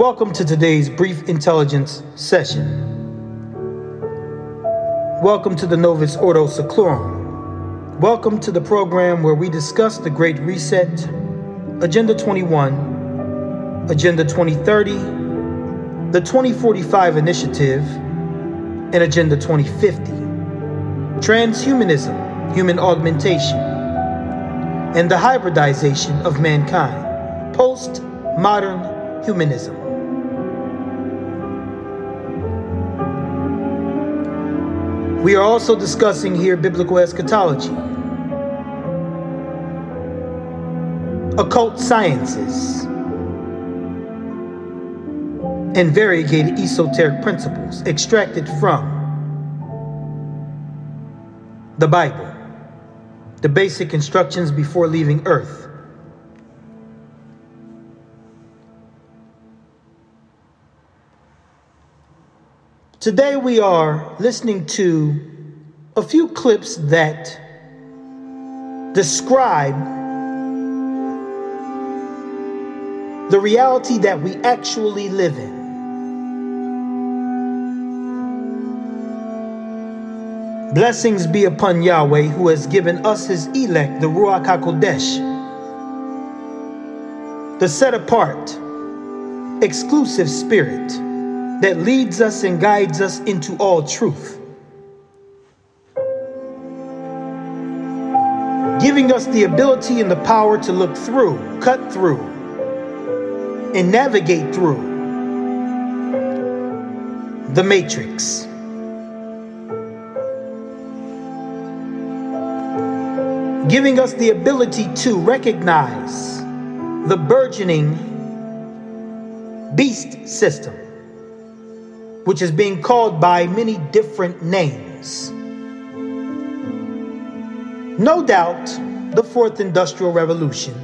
Welcome to today's brief intelligence session. Welcome to the Novus Ordo Seclorum. Welcome to the program where we discuss the Great Reset, Agenda 21, Agenda 2030, the 2045 Initiative, and Agenda 2050. Transhumanism, human augmentation, and the hybridization of mankind. Post modern humanism. We are also discussing here biblical eschatology, occult sciences, and variegated esoteric principles extracted from the Bible, the basic instructions before leaving Earth. Today we are listening to a few clips that describe the reality that we actually live in. Blessings be upon Yahweh who has given us his elect, the Ruach HaKodesh, the set apart, exclusive spirit that leads us and guides us into all truth. Giving us the ability and the power to look through, cut through, and navigate through the matrix. Giving us the ability to recognize the burgeoning beast system which is being called by many different names. No doubt, the fourth industrial revolution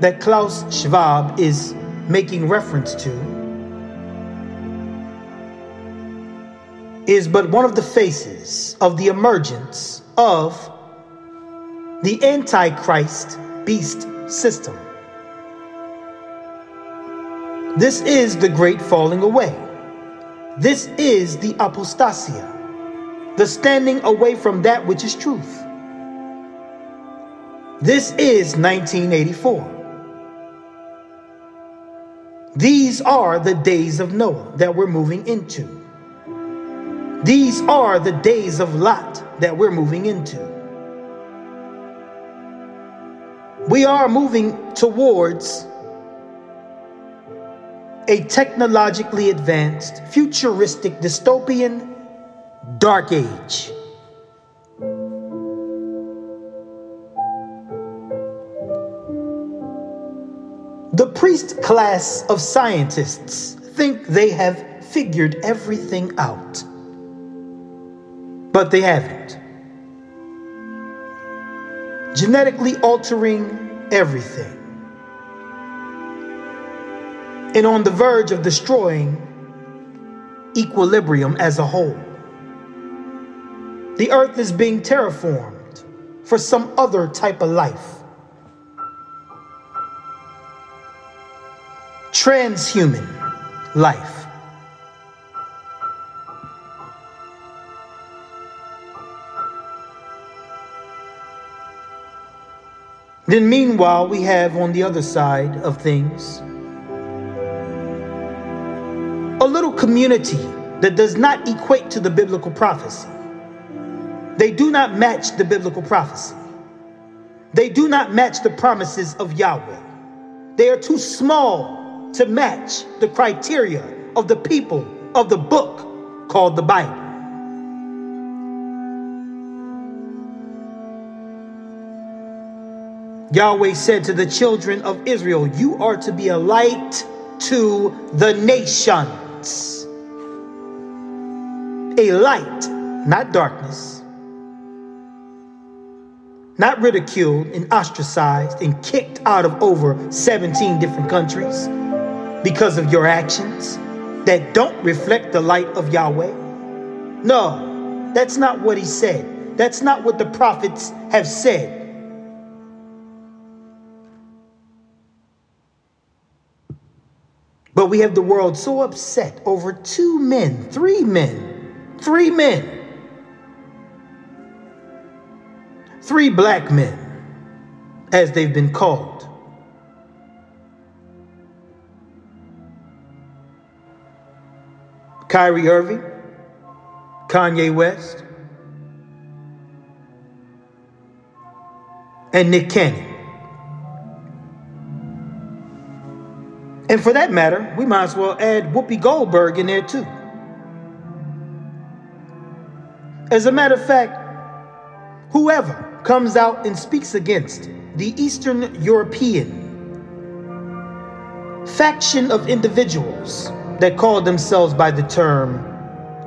that Klaus Schwab is making reference to is but one of the faces of the emergence of the Antichrist beast system. This is the great falling away. This is the apostasia, the standing away from that which is truth. This is 1984. These are the days of Noah that we're moving into. These are the days of Lot that we're moving into. We are moving towards a technologically advanced, futuristic, dystopian dark age. The priest class of scientists think they have figured everything out, but they haven't. Genetically altering everything and on the verge of destroying equilibrium as a whole. The earth is being terraformed for some other type of life. Transhuman life. Then, meanwhile, we have on the other side of things a little community that does not equate to the biblical prophecy. They do not match the biblical prophecy. They do not match the promises of Yahweh. They are too small to match the criteria of the people of the book called the Bible. Yahweh said to the children of Israel, You are to be a light to the nation a light, not darkness, not ridiculed and ostracized and kicked out of over 17 different countries because of your actions that don't reflect the light of Yahweh. No, that's not what he said. That's not what the prophets have said. But we have the world so upset over two men, three men, three men, three black men, as they've been called. Kyrie Irving, Kanye West, and Nick Cannon. And for that matter, we might as well add Whoopi Goldberg in there too. As a matter of fact, whoever comes out and speaks against the Eastern European faction of individuals that call themselves by the term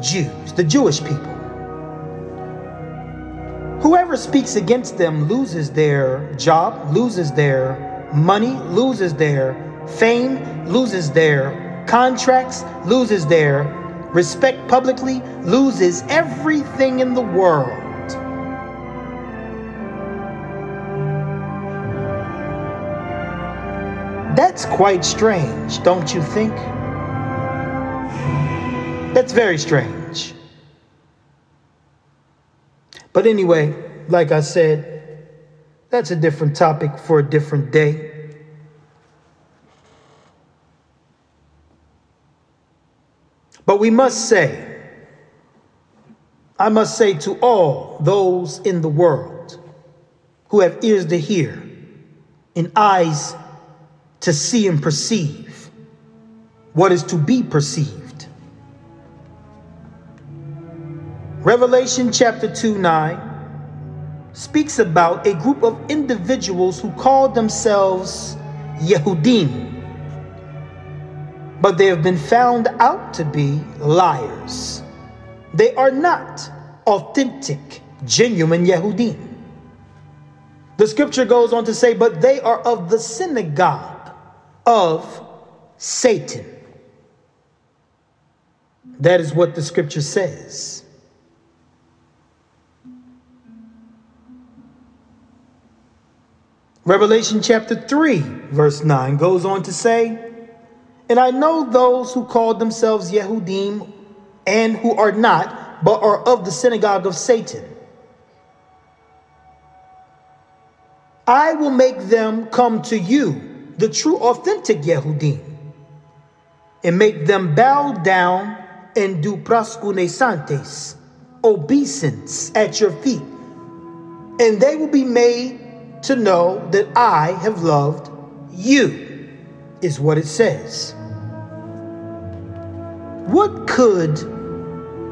Jews, the Jewish people. Whoever speaks against them loses their job, loses their money, loses their fame, loses their contracts, loses their respect publicly, loses everything in the world. That's quite strange, don't you think? That's very strange. But anyway, like I said, that's a different topic for a different day. But we must say, I must say to all those in the world who have ears to hear and eyes to see and perceive what is to be perceived. Revelation chapter 2 9 speaks about a group of individuals who call themselves Yehudim but they have been found out to be liars. They are not authentic, genuine Yehudim. The scripture goes on to say, but they are of the synagogue of Satan. That is what the scripture says. Revelation chapter 3, verse 9 goes on to say, and I know those who call themselves Yehudim and who are not, but are of the synagogue of Satan. I will make them come to you, the true authentic Yehudim, and make them bow down and do proskunesantes, obeisance at your feet. And they will be made to know that I have loved you, is what it says. What could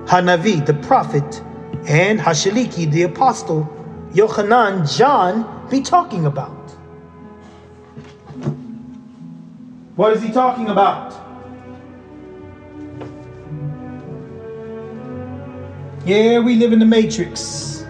Hanavi, the prophet, and Hashaliki, the apostle, Yochanan, John, be talking about? What is he talking about? Yeah, we live in the matrix.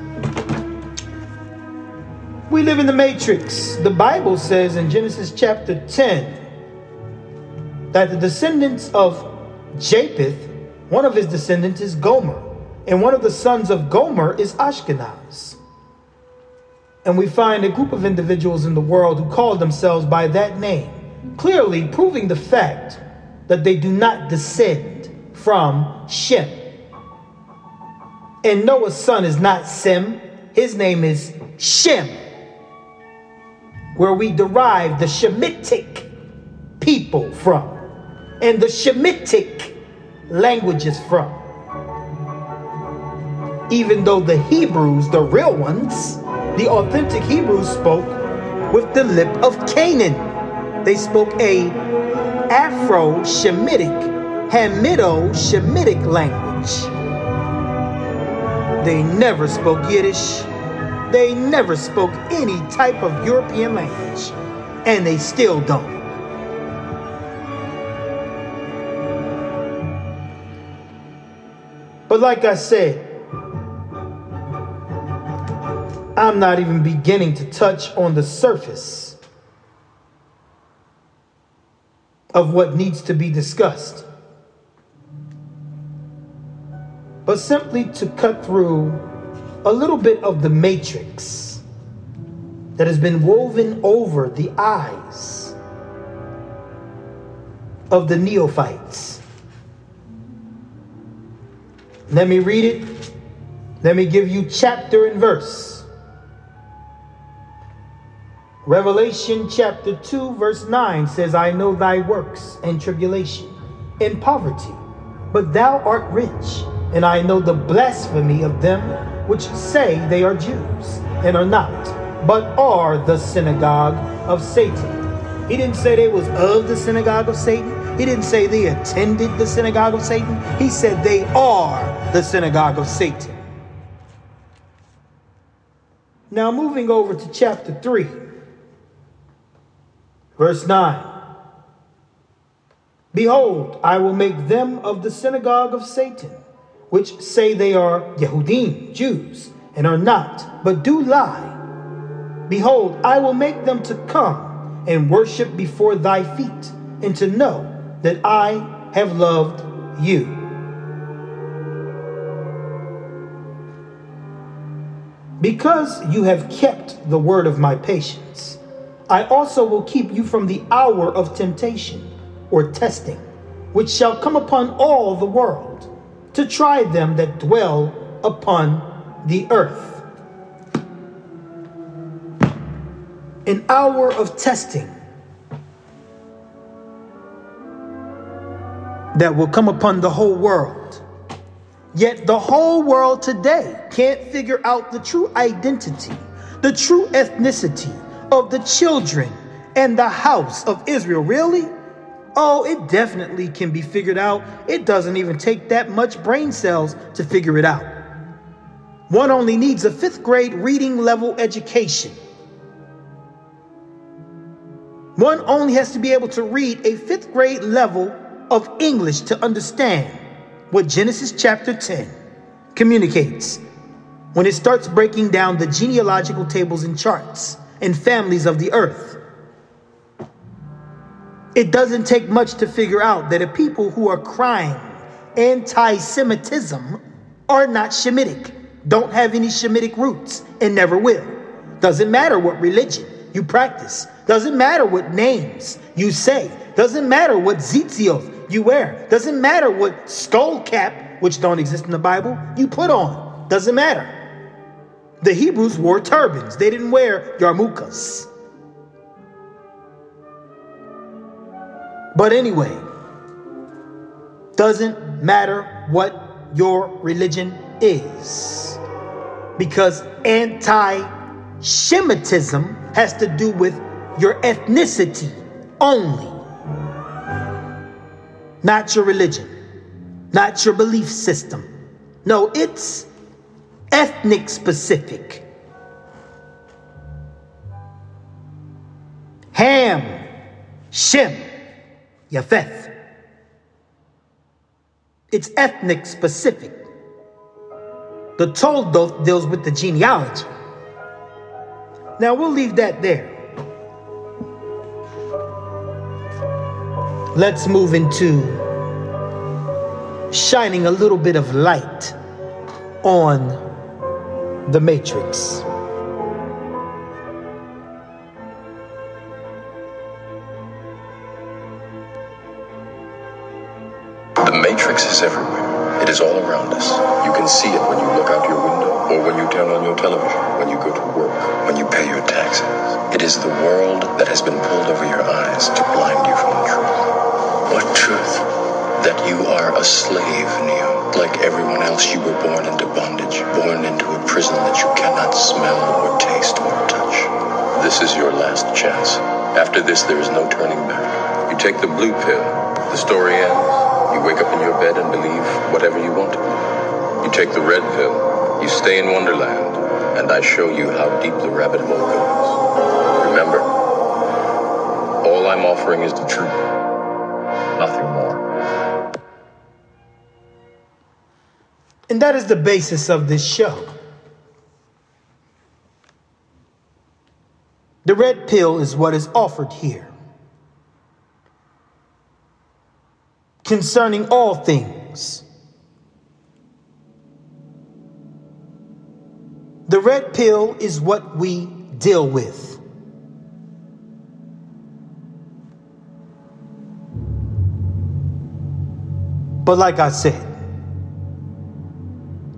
We live in the matrix. The Bible says in Genesis chapter 10 that the descendants of Japheth, one of his descendants is Gomer, and one of the sons of Gomer is Ashkenaz. And we find a group of individuals in the world who call themselves by that name, clearly proving the fact that they do not descend from Shem. And Noah's son is not Sem, his name is Shem, where we derive the Shemitic people from and the Shemitic languages from. Even though the Hebrews, the real ones, the authentic Hebrews spoke with the lip of Canaan. They spoke a Afro-Shemitic, Hamito-Shemitic language. They never spoke Yiddish. They never spoke any type of European language. And they still don't. But like I said, I'm not even beginning to touch on the surface of what needs to be discussed. But simply to cut through a little bit of the matrix that has been woven over the eyes of the neophytes. Let me read it. Let me give you chapter and verse. Revelation chapter 2, verse 9 says, I know thy works and tribulation and poverty, but thou art rich, and I know the blasphemy of them which say they are Jews and are not, but are the synagogue of Satan. He didn't say they was of the synagogue of Satan. He didn't say they attended the synagogue of Satan. He said they are the synagogue of Satan. Now, moving over to chapter 3. Verse 9 Behold, I will make them of the synagogue of Satan, which say they are Yehudim, Jews, and are not, but do lie. Behold, I will make them to come and worship before thy feet, and to know that I have loved you. Because you have kept the word of my patience I also will keep you from the hour of temptation or testing, which shall come upon all the world, to try them that dwell upon the earth. An hour of testing that will come upon the whole world. Yet the whole world today can't figure out the true identity, the true ethnicity, of the children and the house of Israel. Really? Oh, it definitely can be figured out. It doesn't even take that much brain cells to figure it out. One only needs a fifth grade reading level education. One only has to be able to read a fifth grade level of English to understand what Genesis chapter 10 communicates when it starts breaking down the genealogical tables and charts and families of the earth. It doesn't take much to figure out that a people who are crying anti Semitism are not Shemitic, don't have any Shemitic roots, and never will. Doesn't matter what religion you practice, doesn't matter what names you say, doesn't matter what zitzioth you wear, doesn't matter what skull cap, which don't exist in the Bible, you put on, doesn't matter. The Hebrews wore turbans, they didn't wear yarmulkes. But anyway, doesn't matter what your religion is. Because anti Shemitism has to do with your ethnicity only, not your religion, not your belief system. No, it's ethnic specific. Ham, Shem, Yafeth. It's ethnic specific. The Toldoth deals with the genealogy. Now we'll leave that there. Let's move into shining a little bit of light on the Matrix. The Matrix is everywhere. It is all around us. You can see it when you look out your window, or when you turn on your television, when you go to work, when you pay your taxes. It is the world that has been pulled over your slave, Neo. Like everyone else, you were born into bondage, born into a prison that you cannot smell or taste or touch. This is your last chance. After this, there is no turning back. You take the blue pill, the story ends. You wake up in your bed and believe whatever you want. You take the red pill, you stay in Wonderland, and I show you how deep the rabbit hole goes. Remember, all I'm offering is the truth, nothing more. And that is the basis of this show. The red pill is what is offered here concerning all things. The red pill is what we deal with. But like I said,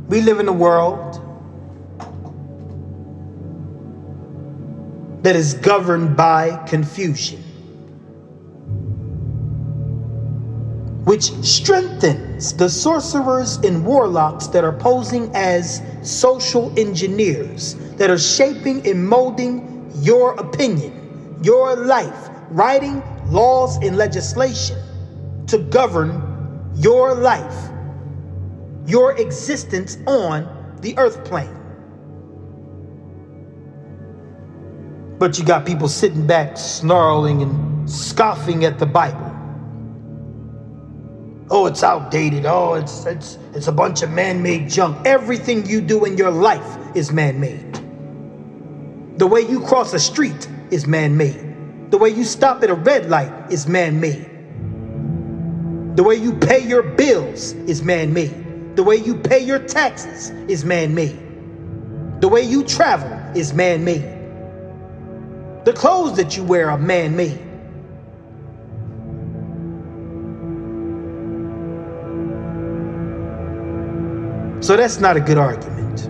we live in a world that is governed by confusion, which strengthens the sorcerers and warlocks that are posing as social engineers that are shaping and molding your opinion, your life, writing laws and legislation to govern your life, your existence on the earth plane. But you got people sitting back, snarling and scoffing at the Bible. Oh, it's outdated. Oh, it's it's it's a bunch of man-made junk. Everything you do in your life is man-made. The way you cross a street is man-made. The way you stop at a red light is man-made. The way you pay your bills is man-made. The way you pay your taxes is man-made. The way you travel is man-made. The clothes that you wear are man made. So that's not a good argument.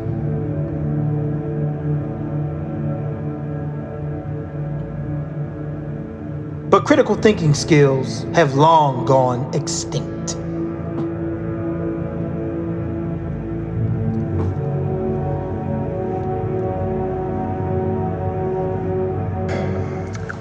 But critical thinking skills have long gone extinct.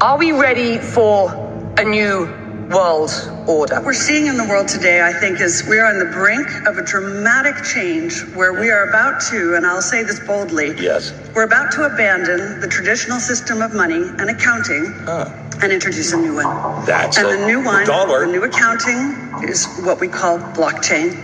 Are we ready for a new world order? What we're seeing in the world today, I think, is we are on the brink of a dramatic change where we are about to, and I'll say this boldly, Yes. we're about to abandon the traditional system of money and accounting ah. and introduce a new one. That's and a- the new one, the new accounting is what we call blockchain.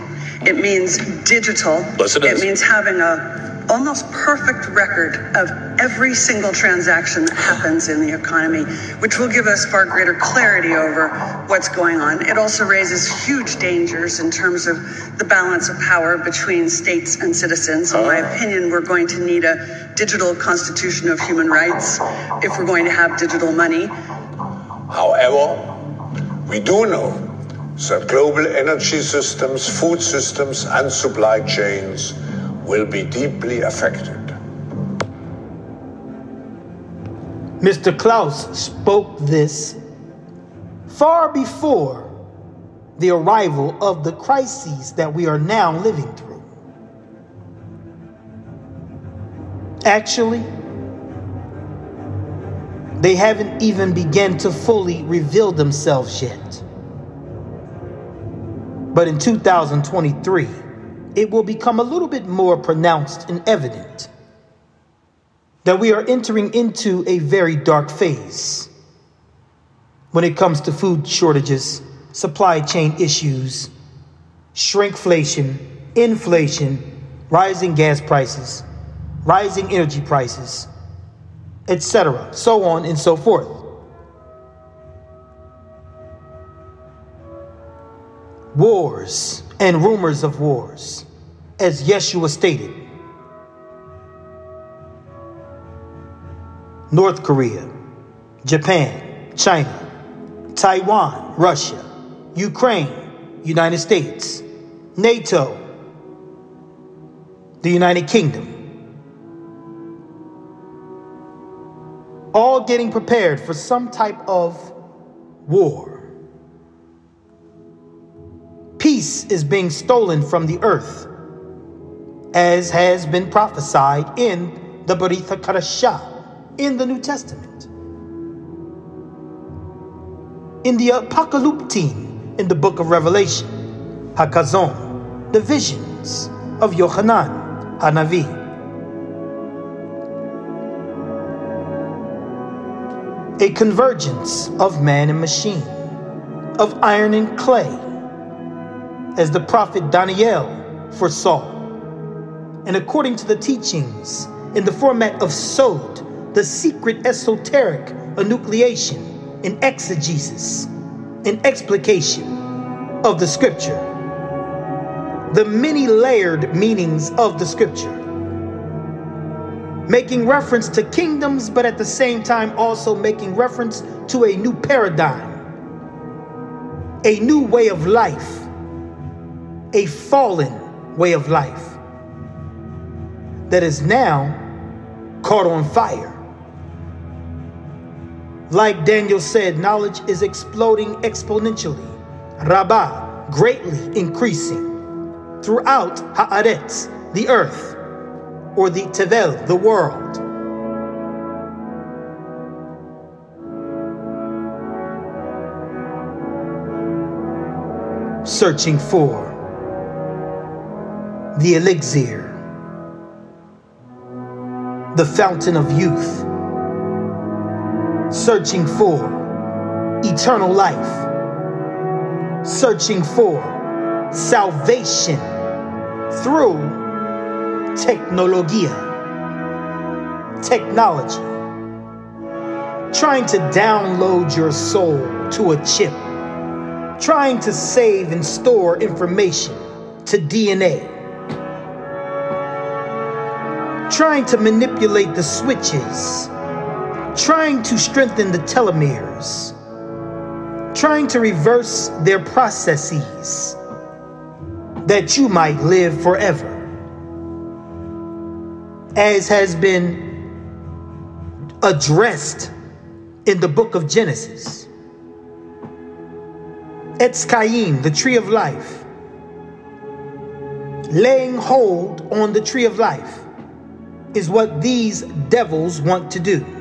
It means digital. Listen to it this. means having a almost perfect record of every single transaction that happens in the economy, which will give us far greater clarity over what's going on. It also raises huge dangers in terms of the balance of power between states and citizens. In my opinion, we're going to need a digital constitution of human rights if we're going to have digital money. However, we do know that global energy systems, food systems, and supply chains will be deeply affected. Mr. Klaus spoke this far before the arrival of the crises that we are now living through. Actually, they haven't even begun to fully reveal themselves yet. But in 2023, it will become a little bit more pronounced and evident that we are entering into a very dark phase when it comes to food shortages, supply chain issues, shrinkflation, inflation, rising gas prices, rising energy prices, etc., so on and so forth. Wars and rumors of wars, as Yeshua stated. North Korea, Japan, China, Taiwan, Russia, Ukraine, United States, NATO, the United Kingdom. All getting prepared for some type of war. Peace is being stolen from the earth, as has been prophesied in the Baritha Karashah in the New Testament. In the Apocalyptine in the book of Revelation, Hakazon, the visions of Yohanan Hanavi. A convergence of man and machine, of iron and clay, as the prophet Daniel foresaw. And according to the teachings in the format of Sod, the secret esoteric enucleation and exegesis and explication of the scripture, the many layered meanings of the scripture, making reference to kingdoms, but at the same time also making reference to a new paradigm, a new way of life, a fallen way of life that is now caught on fire. Like Daniel said, knowledge is exploding exponentially, Rabbah greatly increasing throughout Haaretz, the earth, or the Tevel, the world. Searching for the elixir, the fountain of youth searching for eternal life, searching for salvation through technologia, technology, trying to download your soul to a chip, trying to save and store information to DNA. Trying to manipulate the switches trying to strengthen the telomeres, trying to reverse their processes that you might live forever. As has been addressed in the book of Genesis. Etz the tree of life, laying hold on the tree of life is what these devils want to do.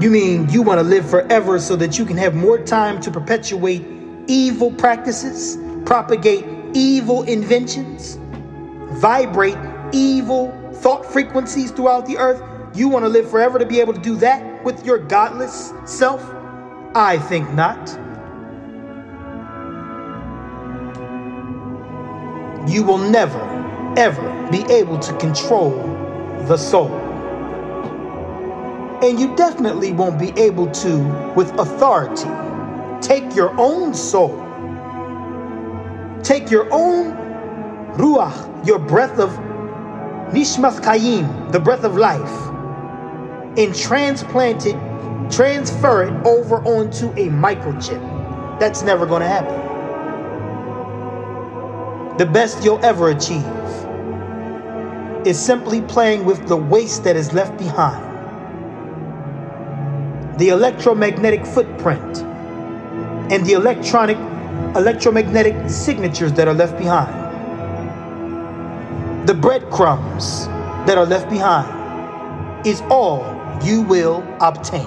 You mean you want to live forever so that you can have more time to perpetuate evil practices, propagate evil inventions, vibrate evil thought frequencies throughout the earth? You want to live forever to be able to do that with your godless self? I think not. You will never, ever be able to control the soul. And you definitely won't be able to, with authority, take your own soul, take your own ruach, your breath of nishmas kayim, the breath of life, and transplant it, transfer it over onto a microchip. That's never going to happen. The best you'll ever achieve is simply playing with the waste that is left behind the electromagnetic footprint, and the electronic electromagnetic signatures that are left behind. The breadcrumbs that are left behind is all you will obtain.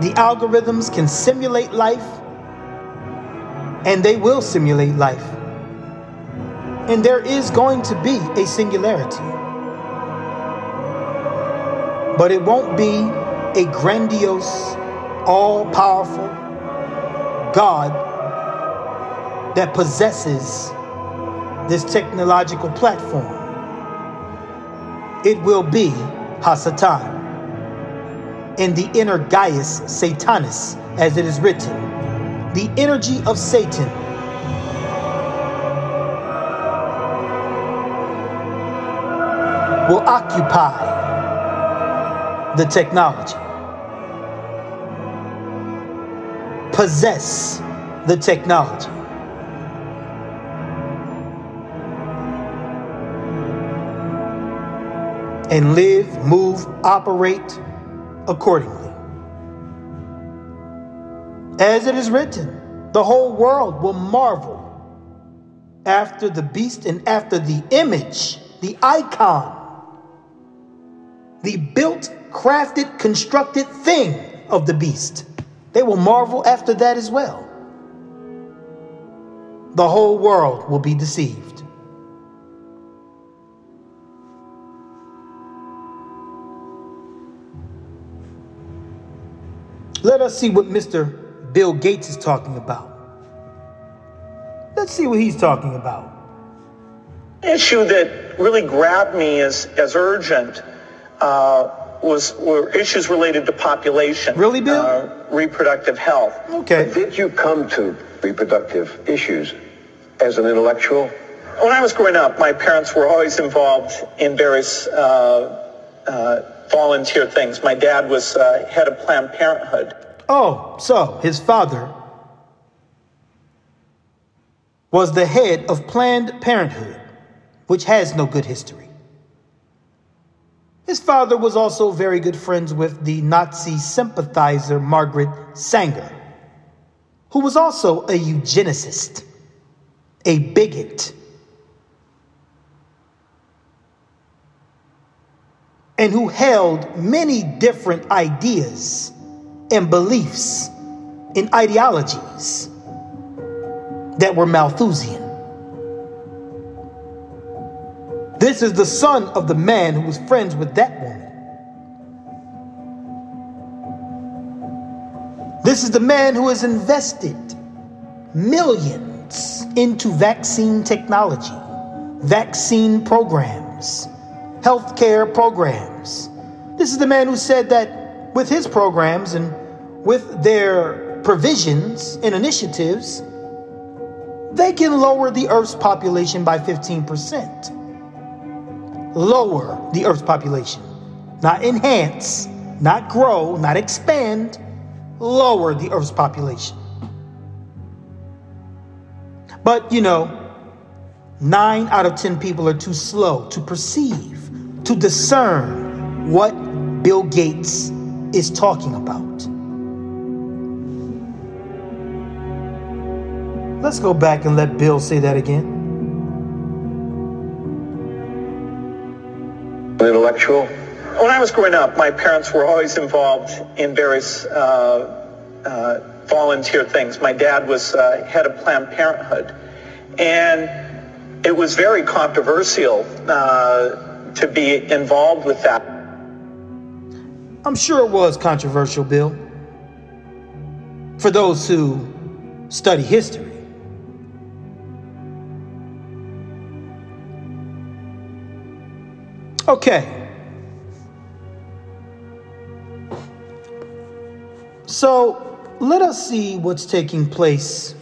The algorithms can simulate life, and they will simulate life. And there is going to be a singularity. But it won't be a grandiose, all powerful God that possesses this technological platform. It will be Hasatan in the inner Gaius Satanis, as it is written. The energy of Satan will occupy the technology. Possess the technology. And live, move, operate accordingly. As it is written, the whole world will marvel after the beast and after the image, the icon, the built crafted, constructed thing of the beast. They will marvel after that as well. The whole world will be deceived. Let us see what Mr. Bill Gates is talking about. Let's see what he's talking about. Issue that really grabbed me as, as urgent uh, was were issues related to population. Really, Bill? Uh, reproductive health. Okay. Did you come to reproductive issues as an intellectual? When I was growing up, my parents were always involved in various uh, uh, volunteer things. My dad was uh, head of Planned Parenthood. Oh, so his father was the head of Planned Parenthood, which has no good history. His father was also very good friends with the Nazi sympathizer Margaret Sanger, who was also a eugenicist, a bigot, and who held many different ideas and beliefs and ideologies that were Malthusian. This is the son of the man who was friends with that woman. This is the man who has invested millions into vaccine technology, vaccine programs, healthcare programs. This is the man who said that with his programs and with their provisions and initiatives, they can lower the Earth's population by 15%. Lower the Earth's population, not enhance, not grow, not expand, lower the Earth's population. But you know, nine out of 10 people are too slow to perceive, to discern what Bill Gates is talking about. Let's go back and let Bill say that again. An intellectual? When I was growing up, my parents were always involved in various uh, uh, volunteer things. My dad was uh, head of Planned Parenthood. And it was very controversial uh, to be involved with that. I'm sure it was controversial, Bill. For those who study history. Okay. So let us see what's taking place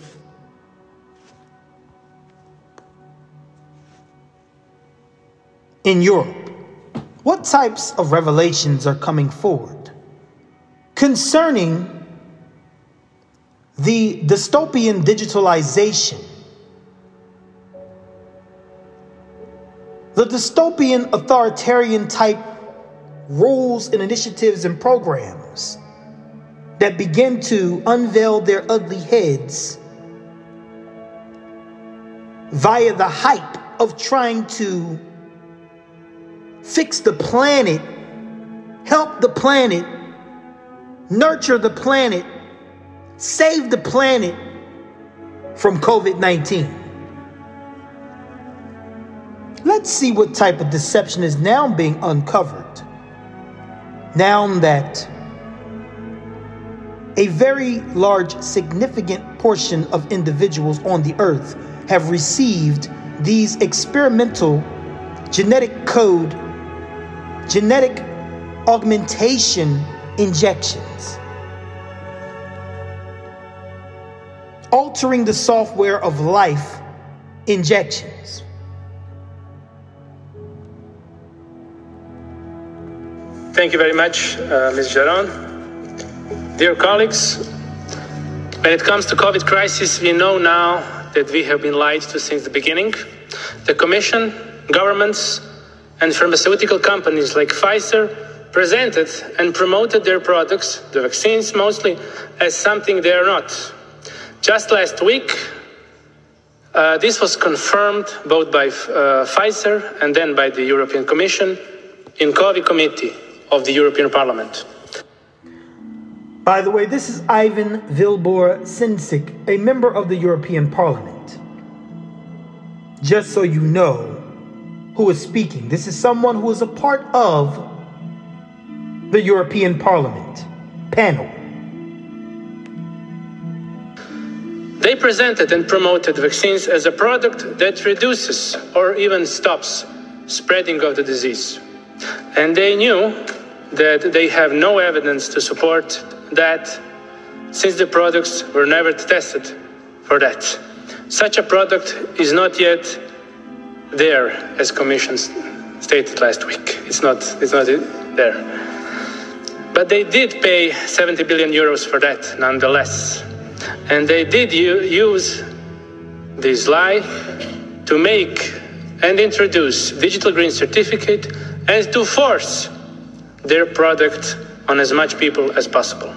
in Europe. What types of revelations are coming forward concerning the dystopian digitalization the dystopian authoritarian type rules and initiatives and programs that begin to unveil their ugly heads via the hype of trying to fix the planet, help the planet, nurture the planet, save the planet from COVID 19. Let's see what type of deception is now being uncovered. Now that a very large, significant portion of individuals on the earth have received these experimental genetic code, genetic augmentation injections, altering the software of life injections. Thank you very much, uh, Ms. Jaron. Dear colleagues, when it comes to COVID crisis, we know now that we have been lied to since the beginning. The Commission, governments, and pharmaceutical companies like Pfizer presented and promoted their products, the vaccines mostly, as something they are not. Just last week, uh, this was confirmed both by uh, Pfizer and then by the European Commission in COVID committee of the European Parliament. By the way, this is Ivan Vilibor Sinčić, a member of the European Parliament. Just so you know who is speaking, this is someone who is a part of the European Parliament panel. They presented and promoted vaccines as a product that reduces or even stops spreading of the disease. And they knew that they have no evidence to support that since the products were never tested for that. Such a product is not yet there, as Commission stated last week. It's not, it's not there. But they did pay 70 billion euros for that, nonetheless. And they did use this lie to make and introduce digital green certificate and to force their product on as much people as possible.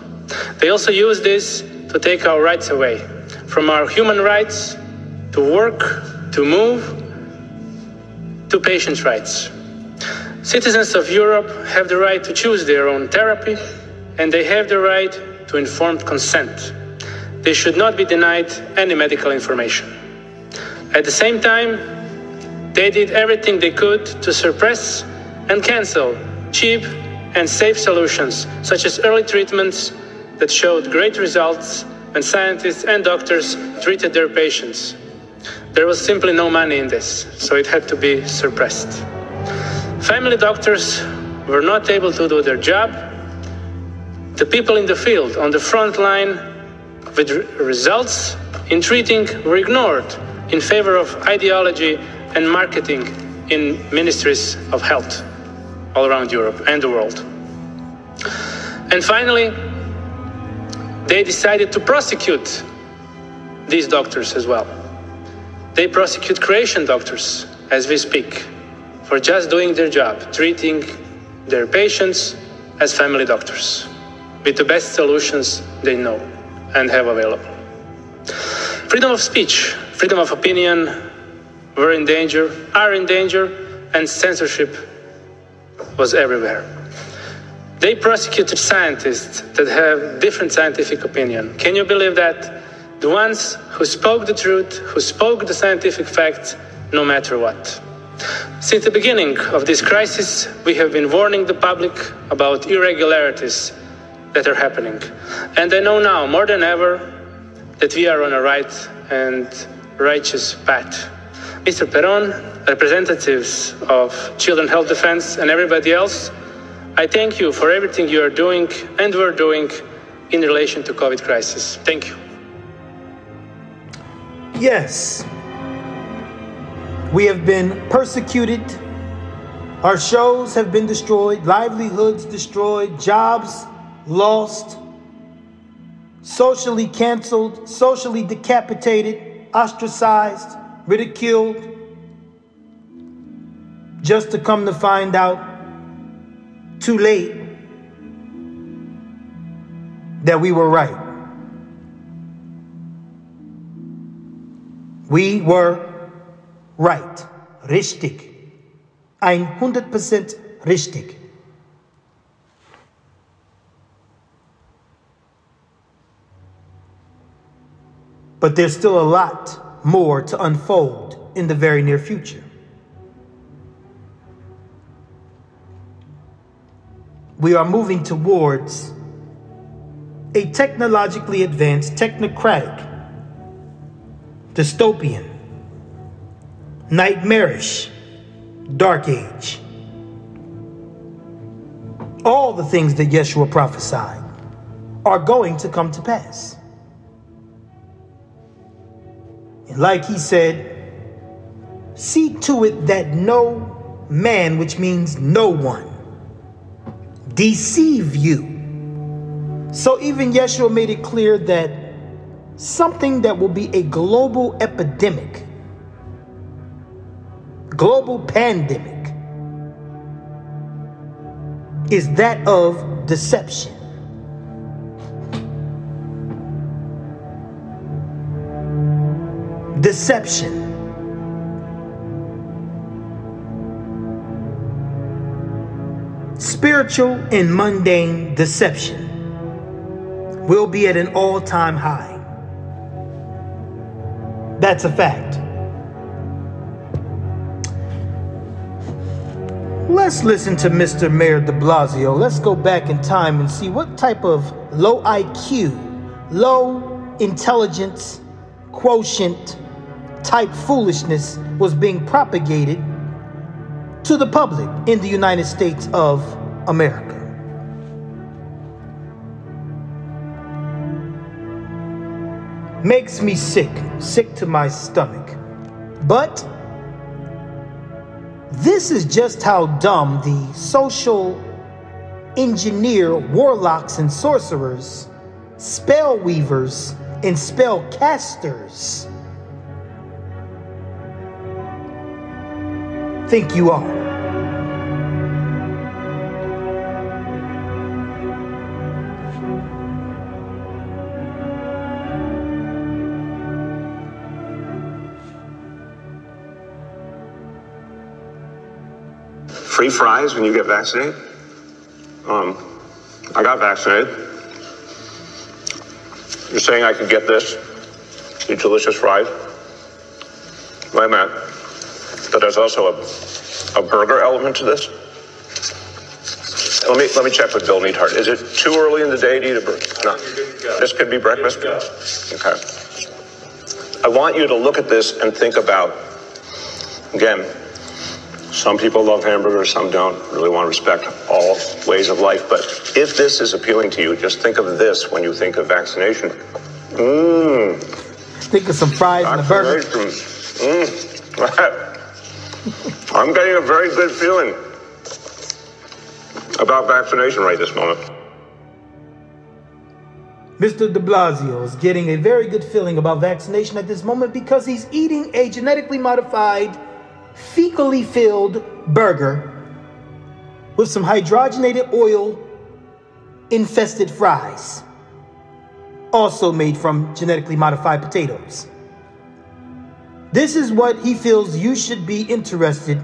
They also use this to take our rights away from our human rights to work, to move, to patients' rights. Citizens of Europe have the right to choose their own therapy and they have the right to informed consent. They should not be denied any medical information. At the same time, they did everything they could to suppress and cancel cheap and safe solutions, such as early treatments that showed great results when scientists and doctors treated their patients. There was simply no money in this, so it had to be suppressed. Family doctors were not able to do their job. The people in the field, on the front line, with results in treating, were ignored in favor of ideology and marketing in ministries of health all around Europe and the world. And finally, they decided to prosecute these doctors as well. They prosecute Croatian doctors as we speak for just doing their job, treating their patients as family doctors with the best solutions they know and have available. Freedom of speech, freedom of opinion were in danger, are in danger, and censorship was everywhere. They prosecuted scientists that have different scientific opinion. Can you believe that? The ones who spoke the truth, who spoke the scientific facts, no matter what. Since the beginning of this crisis, we have been warning the public about irregularities that are happening. And I know now more than ever that we are on a right and righteous path. Mr. Perronne, representatives of Children Health Defense, and everybody else, I thank you for everything you are doing and were doing in relation to COVID crisis. Thank you. Yes, we have been persecuted. Our shows have been destroyed, livelihoods destroyed, jobs lost, socially canceled, socially decapitated, ostracized, ridiculed, just to come to find out too late that we were right. We were right. Richtig. 100% richtig. But there's still a lot more to unfold in the very near future. We are moving towards a technologically advanced, technocratic, dystopian, nightmarish, dark age. All the things that Yeshua prophesied are going to come to pass. And like he said, see to it that no man, which means no one, deceive you. So even Yeshua made it clear that something that will be a global epidemic, global pandemic, is that of deception. Deception. Spiritual and mundane deception will be at an all time high. That's a fact. Let's listen to Mr. Mayor de Blasio. Let's go back in time and see what type of low IQ, low intelligence quotient type foolishness was being propagated to the public in the United States of America. Makes me sick, sick to my stomach. But this is just how dumb the social engineer warlocks and sorcerers, spell weavers and spell casters think you are? Free fries when you get vaccinated. Um, I got vaccinated. You're saying I could get this, these delicious fries? Wait a minute. But there's also a, a burger element to this. Let me let me check with Bill Neidhardt. Is it too early in the day to eat a burger? No. This could be breakfast. Okay. I want you to look at this and think about again some people love hamburgers, some don't. Really want to respect all ways of life. But if this is appealing to you, just think of this when you think of vaccination. Mmm. Think of some fries and a burger. Mmm. I'm getting a very good feeling about vaccination right this moment. Mr. de Blasio is getting a very good feeling about vaccination at this moment because he's eating a genetically modified fecally filled burger with some hydrogenated oil infested fries, also made from genetically modified potatoes. This is what he feels you should be interested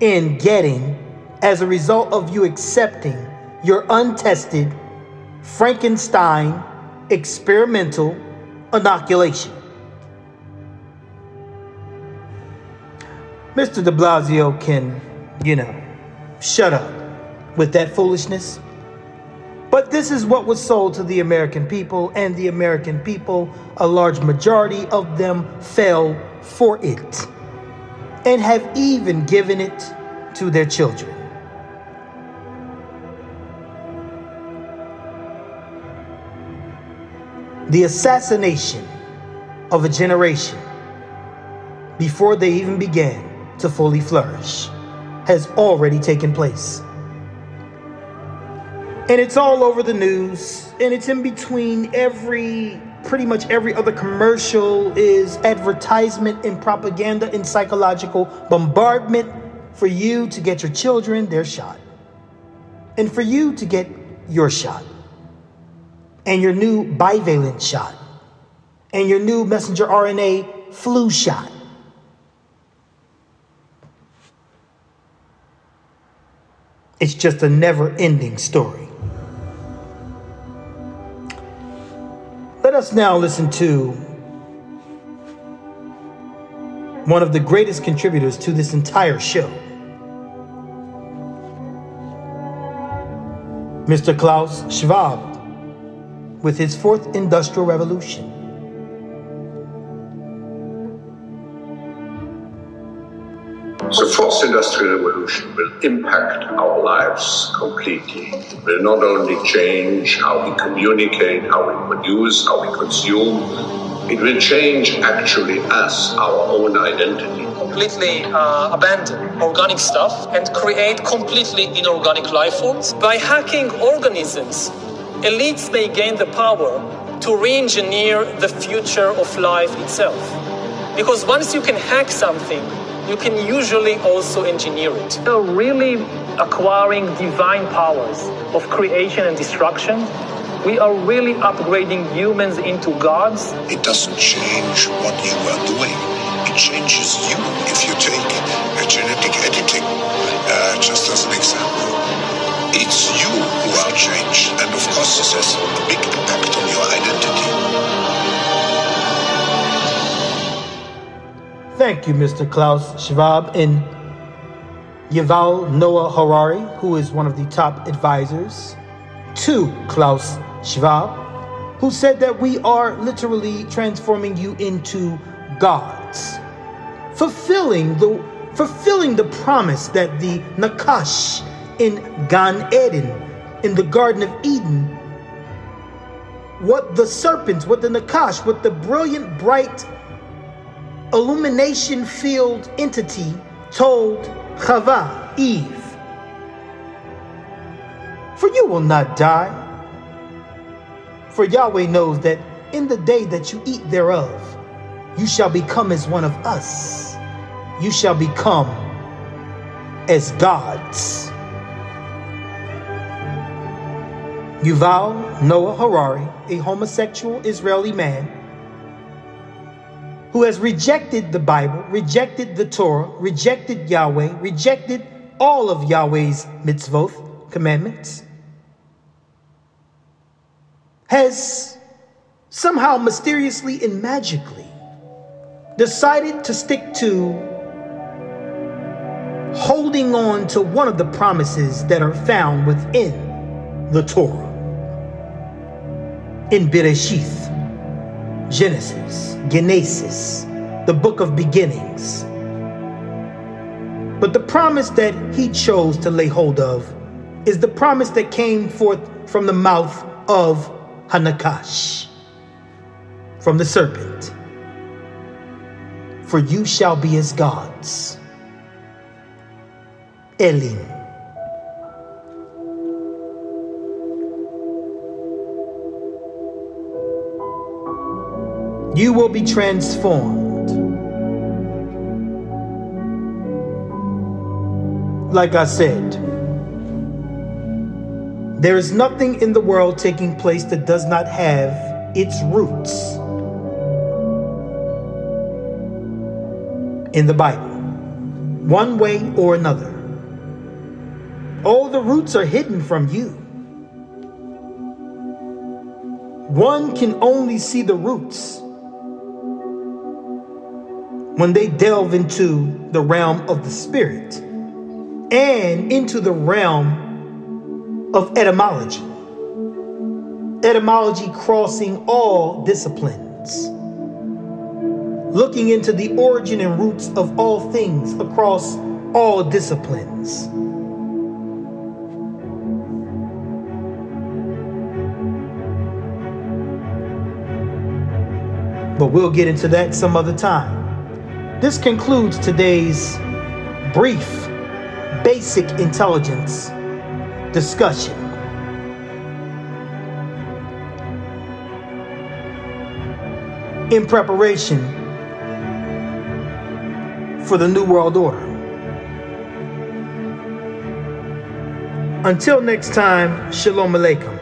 in getting as a result of you accepting your untested Frankenstein experimental inoculation. Mr. de Blasio can, you know, shut up with that foolishness. But this is what was sold to the American people, and the American people, a large majority of them, fell for it and have even given it to their children. The assassination of a generation before they even began to fully flourish has already taken place. And it's all over the news, and it's in between every, pretty much every other commercial is advertisement and propaganda and psychological bombardment for you to get your children their shot. And for you to get your shot. And your new bivalent shot. And your new messenger RNA flu shot. It's just a never ending story. Let us now listen to one of the greatest contributors to this entire show, Mr. Klaus Schwab, with his fourth industrial revolution. The fourth industrial revolution will impact our lives completely. It will not only change how we communicate, how we produce, how we consume, it will change actually us, our own identity. Completely uh, abandon organic stuff and create completely inorganic life forms. By hacking organisms, elites may gain the power to re engineer the future of life itself. Because once you can hack something, you can usually also engineer it. So really acquiring divine powers of creation and destruction, we are really upgrading humans into gods. It doesn't change what you are doing. It changes you if you take a genetic editing, uh, just as an example. It's you who are changed, and of course this has a big impact on your identity. Thank you, Mr. Klaus Schwab and Yuval Noah Harari, who is one of the top advisors to Klaus Schwab, who said that we are literally transforming you into gods, fulfilling the fulfilling the promise that the Nakash in Gan Eden, in the Garden of Eden, what the serpents, what the Nakash, what the brilliant, bright illumination field entity told Chava, Eve. For you will not die. For Yahweh knows that in the day that you eat thereof, you shall become as one of us. You shall become as gods. Yuval Noah Harari, a homosexual Israeli man who has rejected the Bible, rejected the Torah, rejected Yahweh, rejected all of Yahweh's mitzvot, commandments, has somehow mysteriously and magically decided to stick to holding on to one of the promises that are found within the Torah. In Bereshith, Genesis, Genesis, the book of beginnings. But the promise that he chose to lay hold of is the promise that came forth from the mouth of Hanakash, from the serpent. For you shall be as gods. Elim. You will be transformed. Like I said, there is nothing in the world taking place that does not have its roots in the Bible, one way or another. All the roots are hidden from you. One can only see the roots when they delve into the realm of the spirit and into the realm of etymology. Etymology crossing all disciplines, looking into the origin and roots of all things across all disciplines. But we'll get into that some other time. This concludes today's brief basic intelligence discussion. In preparation for the New World Order. Until next time, Shalom Aleichem.